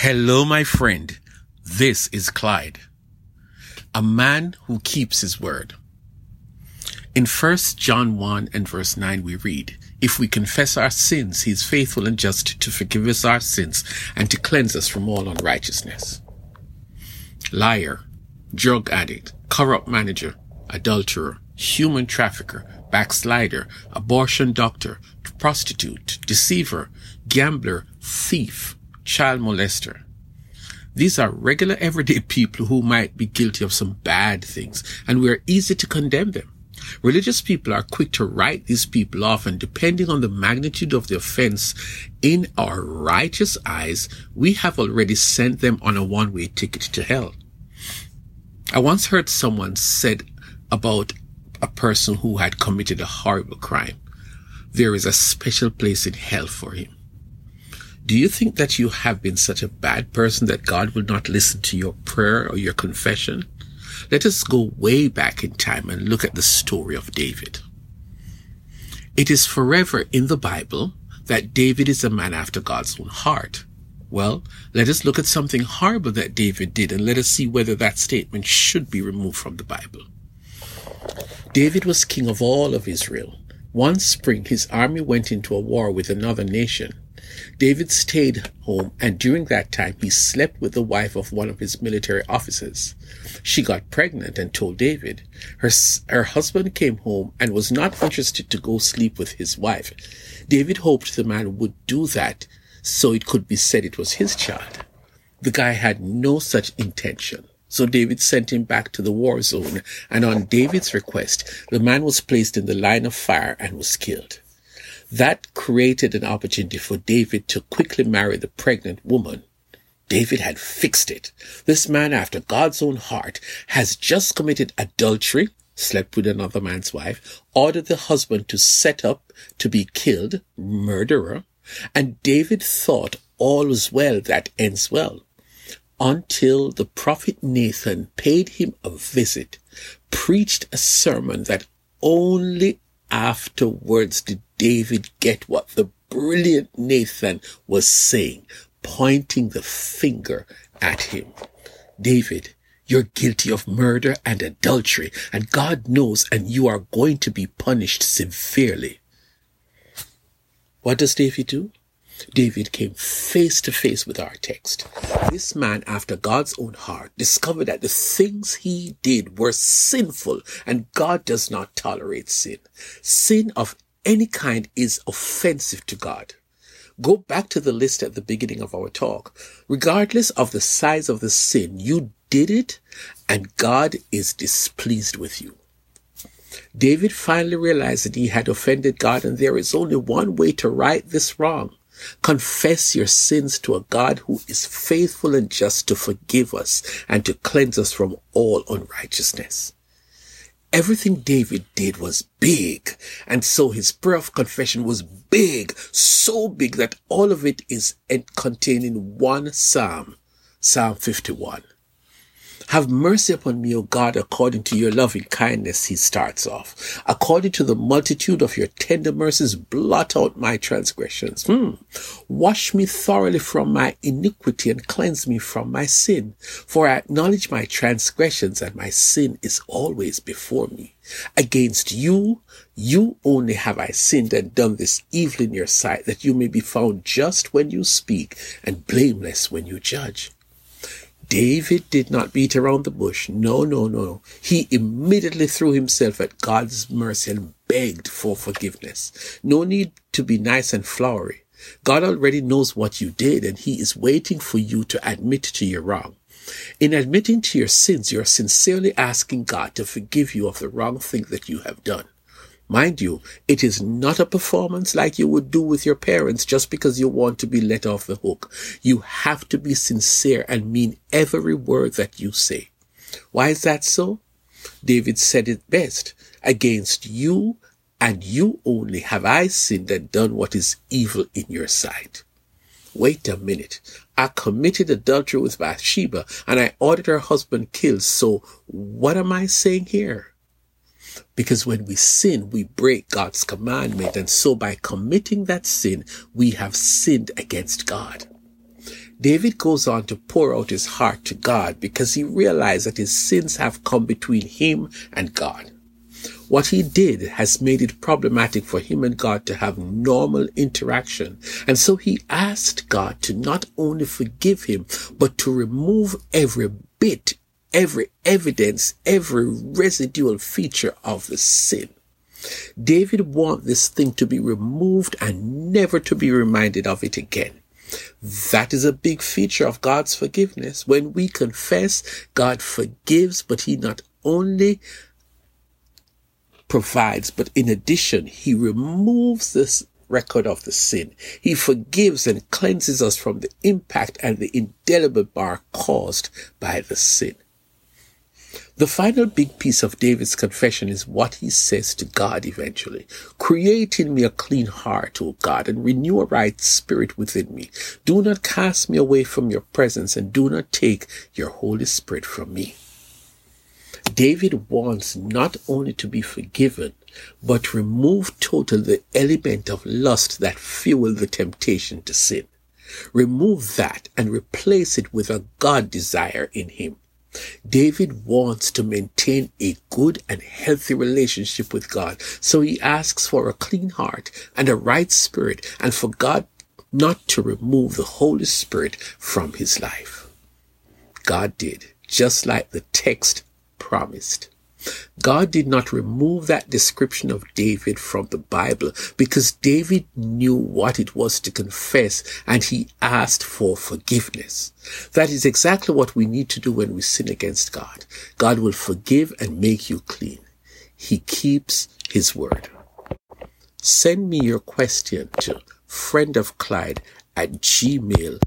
Hello, my friend. This is Clyde, a man who keeps his word. In 1 John 1 and verse 9, we read, If we confess our sins, he is faithful and just to forgive us our sins and to cleanse us from all unrighteousness. Liar, drug addict, corrupt manager, adulterer, human trafficker, backslider, abortion doctor, prostitute, deceiver, gambler, thief, child molester. These are regular everyday people who might be guilty of some bad things and we are easy to condemn them. Religious people are quick to write these people off and depending on the magnitude of the offense in our righteous eyes, we have already sent them on a one-way ticket to hell. I once heard someone said about a person who had committed a horrible crime. There is a special place in hell for him. Do you think that you have been such a bad person that God will not listen to your prayer or your confession? Let us go way back in time and look at the story of David. It is forever in the Bible that David is a man after God's own heart. Well, let us look at something horrible that David did and let us see whether that statement should be removed from the Bible. David was king of all of Israel. One spring, his army went into a war with another nation. David stayed home and during that time he slept with the wife of one of his military officers. She got pregnant and told David. Her, her husband came home and was not interested to go sleep with his wife. David hoped the man would do that so it could be said it was his child. The guy had no such intention. So David sent him back to the war zone and on David's request, the man was placed in the line of fire and was killed. That created an opportunity for David to quickly marry the pregnant woman. David had fixed it. This man after God's own heart has just committed adultery, slept with another man's wife, ordered the husband to set up to be killed, murderer, and David thought all was well that ends well until the prophet Nathan paid him a visit, preached a sermon that only afterwards did David get what the brilliant Nathan was saying, pointing the finger at him. David, you're guilty of murder and adultery, and God knows, and you are going to be punished severely. What does David do? David came face to face with our text. This man, after God's own heart, discovered that the things he did were sinful and God does not tolerate sin. Sin of any kind is offensive to God. Go back to the list at the beginning of our talk. Regardless of the size of the sin, you did it and God is displeased with you. David finally realized that he had offended God and there is only one way to right this wrong. Confess your sins to a God who is faithful and just to forgive us and to cleanse us from all unrighteousness. Everything David did was big. And so his prayer of confession was big, so big that all of it is contained in one Psalm, Psalm 51. Have mercy upon me, O God, according to your loving kindness, he starts off. According to the multitude of your tender mercies, blot out my transgressions. Hmm. Wash me thoroughly from my iniquity and cleanse me from my sin. For I acknowledge my transgressions and my sin is always before me. Against you, you only have I sinned and done this evil in your sight, that you may be found just when you speak and blameless when you judge. David did not beat around the bush. No, no, no. He immediately threw himself at God's mercy and begged for forgiveness. No need to be nice and flowery. God already knows what you did and he is waiting for you to admit to your wrong. In admitting to your sins, you are sincerely asking God to forgive you of the wrong thing that you have done. Mind you, it is not a performance like you would do with your parents just because you want to be let off the hook. You have to be sincere and mean every word that you say. Why is that so? David said it best. Against you and you only have I sinned and done what is evil in your sight. Wait a minute. I committed adultery with Bathsheba and I ordered her husband killed. So what am I saying here? Because when we sin, we break God's commandment. And so by committing that sin, we have sinned against God. David goes on to pour out his heart to God because he realized that his sins have come between him and God. What he did has made it problematic for him and God to have normal interaction. And so he asked God to not only forgive him, but to remove every bit, every evidence, every residual feature of the sin. David wanted this thing to be removed and never to be reminded of it again. That is a big feature of God's forgiveness. When we confess, God forgives, but He not only provides, but in addition, He removes this record of the sin. He forgives and cleanses us from the impact and the indelible bar caused by the sin. The final big piece of David's confession is what he says to God eventually. Create in me a clean heart, O God, and renew a right spirit within me. Do not cast me away from your presence and do not take your Holy Spirit from me. David wants not only to be forgiven, but remove totally the element of lust that fueled the temptation to sin. Remove that and replace it with a God desire in him. David wants to maintain a good and healthy relationship with God. So he asks for a clean heart and a right spirit and for God not to remove the Holy Spirit from his life. God did, just like the text promised. God did not remove that description of David from the Bible because David knew what it was to confess and he asked for forgiveness. That is exactly what we need to do when we sin against God. God will forgive and make you clean. He keeps his word. Send me your question to friendofclyde at gmail.com.